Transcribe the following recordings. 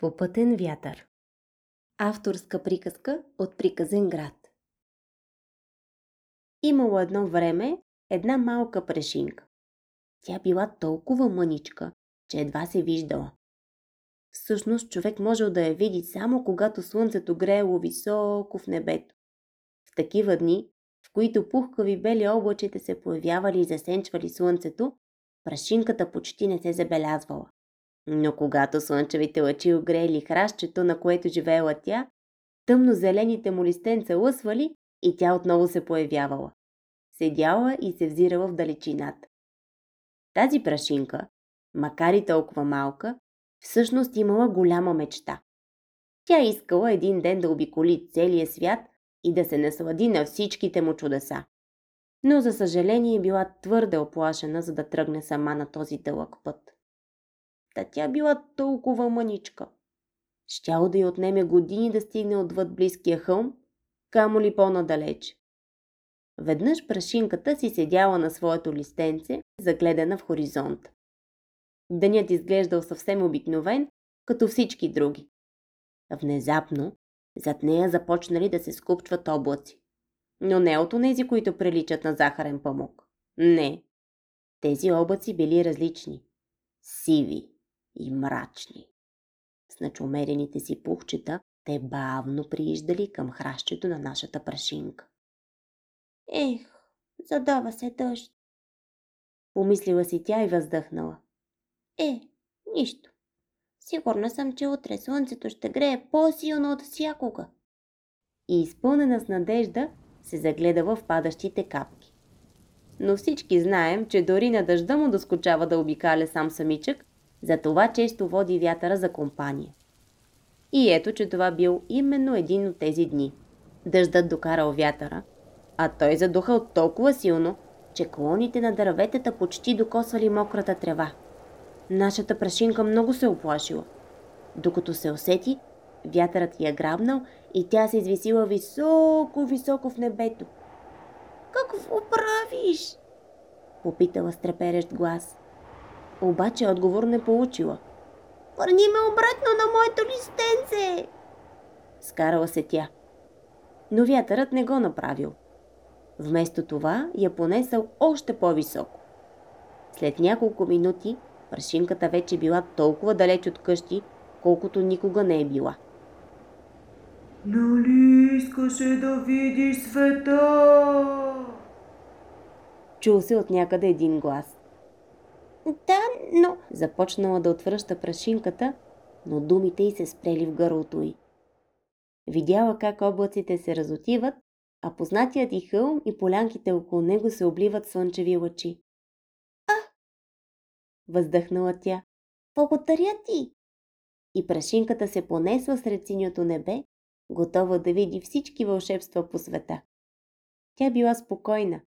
Попътен вятър Авторска приказка от приказен град Имало едно време една малка прешинка. Тя била толкова мъничка, че едва се виждала. Всъщност човек можел да я види само когато слънцето греело високо в небето. В такива дни, в които пухкави бели облачета се появявали и засенчвали слънцето, прашинката почти не се забелязвала. Но когато слънчевите лъчи огрели хращето, на което живеела тя, тъмно-зелените му листенца лъсвали и тя отново се появявала. Седяла и се взирала в далечината. Тази прашинка, макар и толкова малка, всъщност имала голяма мечта. Тя искала един ден да обиколи целия свят и да се наслади на всичките му чудеса. Но за съжаление била твърде оплашена, за да тръгне сама на този дълъг път. Та тя била толкова мъничка. Щяло да й отнеме години да стигне отвъд близкия хълм, камо ли по-надалеч. Веднъж прашинката си седяла на своето листенце, загледана в хоризонт. Денят изглеждал съвсем обикновен, като всички други. Внезапно, зад нея започнали да се скупчват облаци. Но не от онези, които приличат на захарен памук. Не. Тези облаци били различни. Сиви, и мрачни. С начумерените си пухчета те бавно прииждали към хращето на нашата прашинка. Ех, задава се дъжд. Помислила си тя и въздъхнала. Е, нищо. Сигурна съм, че утре слънцето ще грее по-силно от всякога. И изпълнена с надежда се загледава в падащите капки. Но всички знаем, че дори на дъжда му доскочава да обикаля сам самичък затова често води вятъра за компания. И ето, че това бил именно един от тези дни. Дъждът докарал вятъра, а той задухал толкова силно, че клоните на дърветата почти докосвали мократа трева. Нашата прашинка много се оплашила. Докато се усети, вятърът я грабнал и тя се извисила високо-високо в небето. Какво правиш? Попитала с треперещ глас обаче отговор не получила. Върни ме обратно на моето листенце! Скарала се тя. Но вятърът не го направил. Вместо това я понесъл още по-високо. След няколко минути прашинката вече била толкова далеч от къщи, колкото никога не е била. Нали искаше да видиш света? Чул се от някъде един глас. Да, но... Започнала да отвръща прашинката, но думите й се спрели в гърлото й. Видяла как облаците се разотиват, а познатият и хълм и полянките около него се обливат слънчеви лъчи. А! Въздъхнала тя. Благодаря ти! И прашинката се понесла сред синьото небе, готова да види всички вълшебства по света. Тя била спокойна,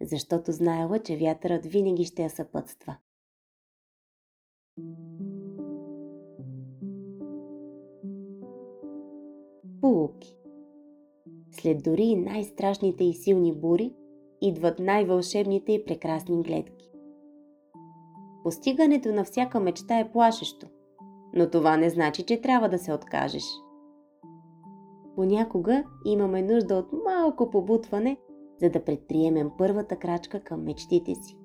защото знаела, че вятърът винаги ще я съпътства. Полуки След дори и най-страшните и силни бури, идват най-вълшебните и прекрасни гледки. Постигането на всяка мечта е плашещо, но това не значи, че трябва да се откажеш. Понякога имаме нужда от малко побутване, за да предприемем първата крачка към мечтите си.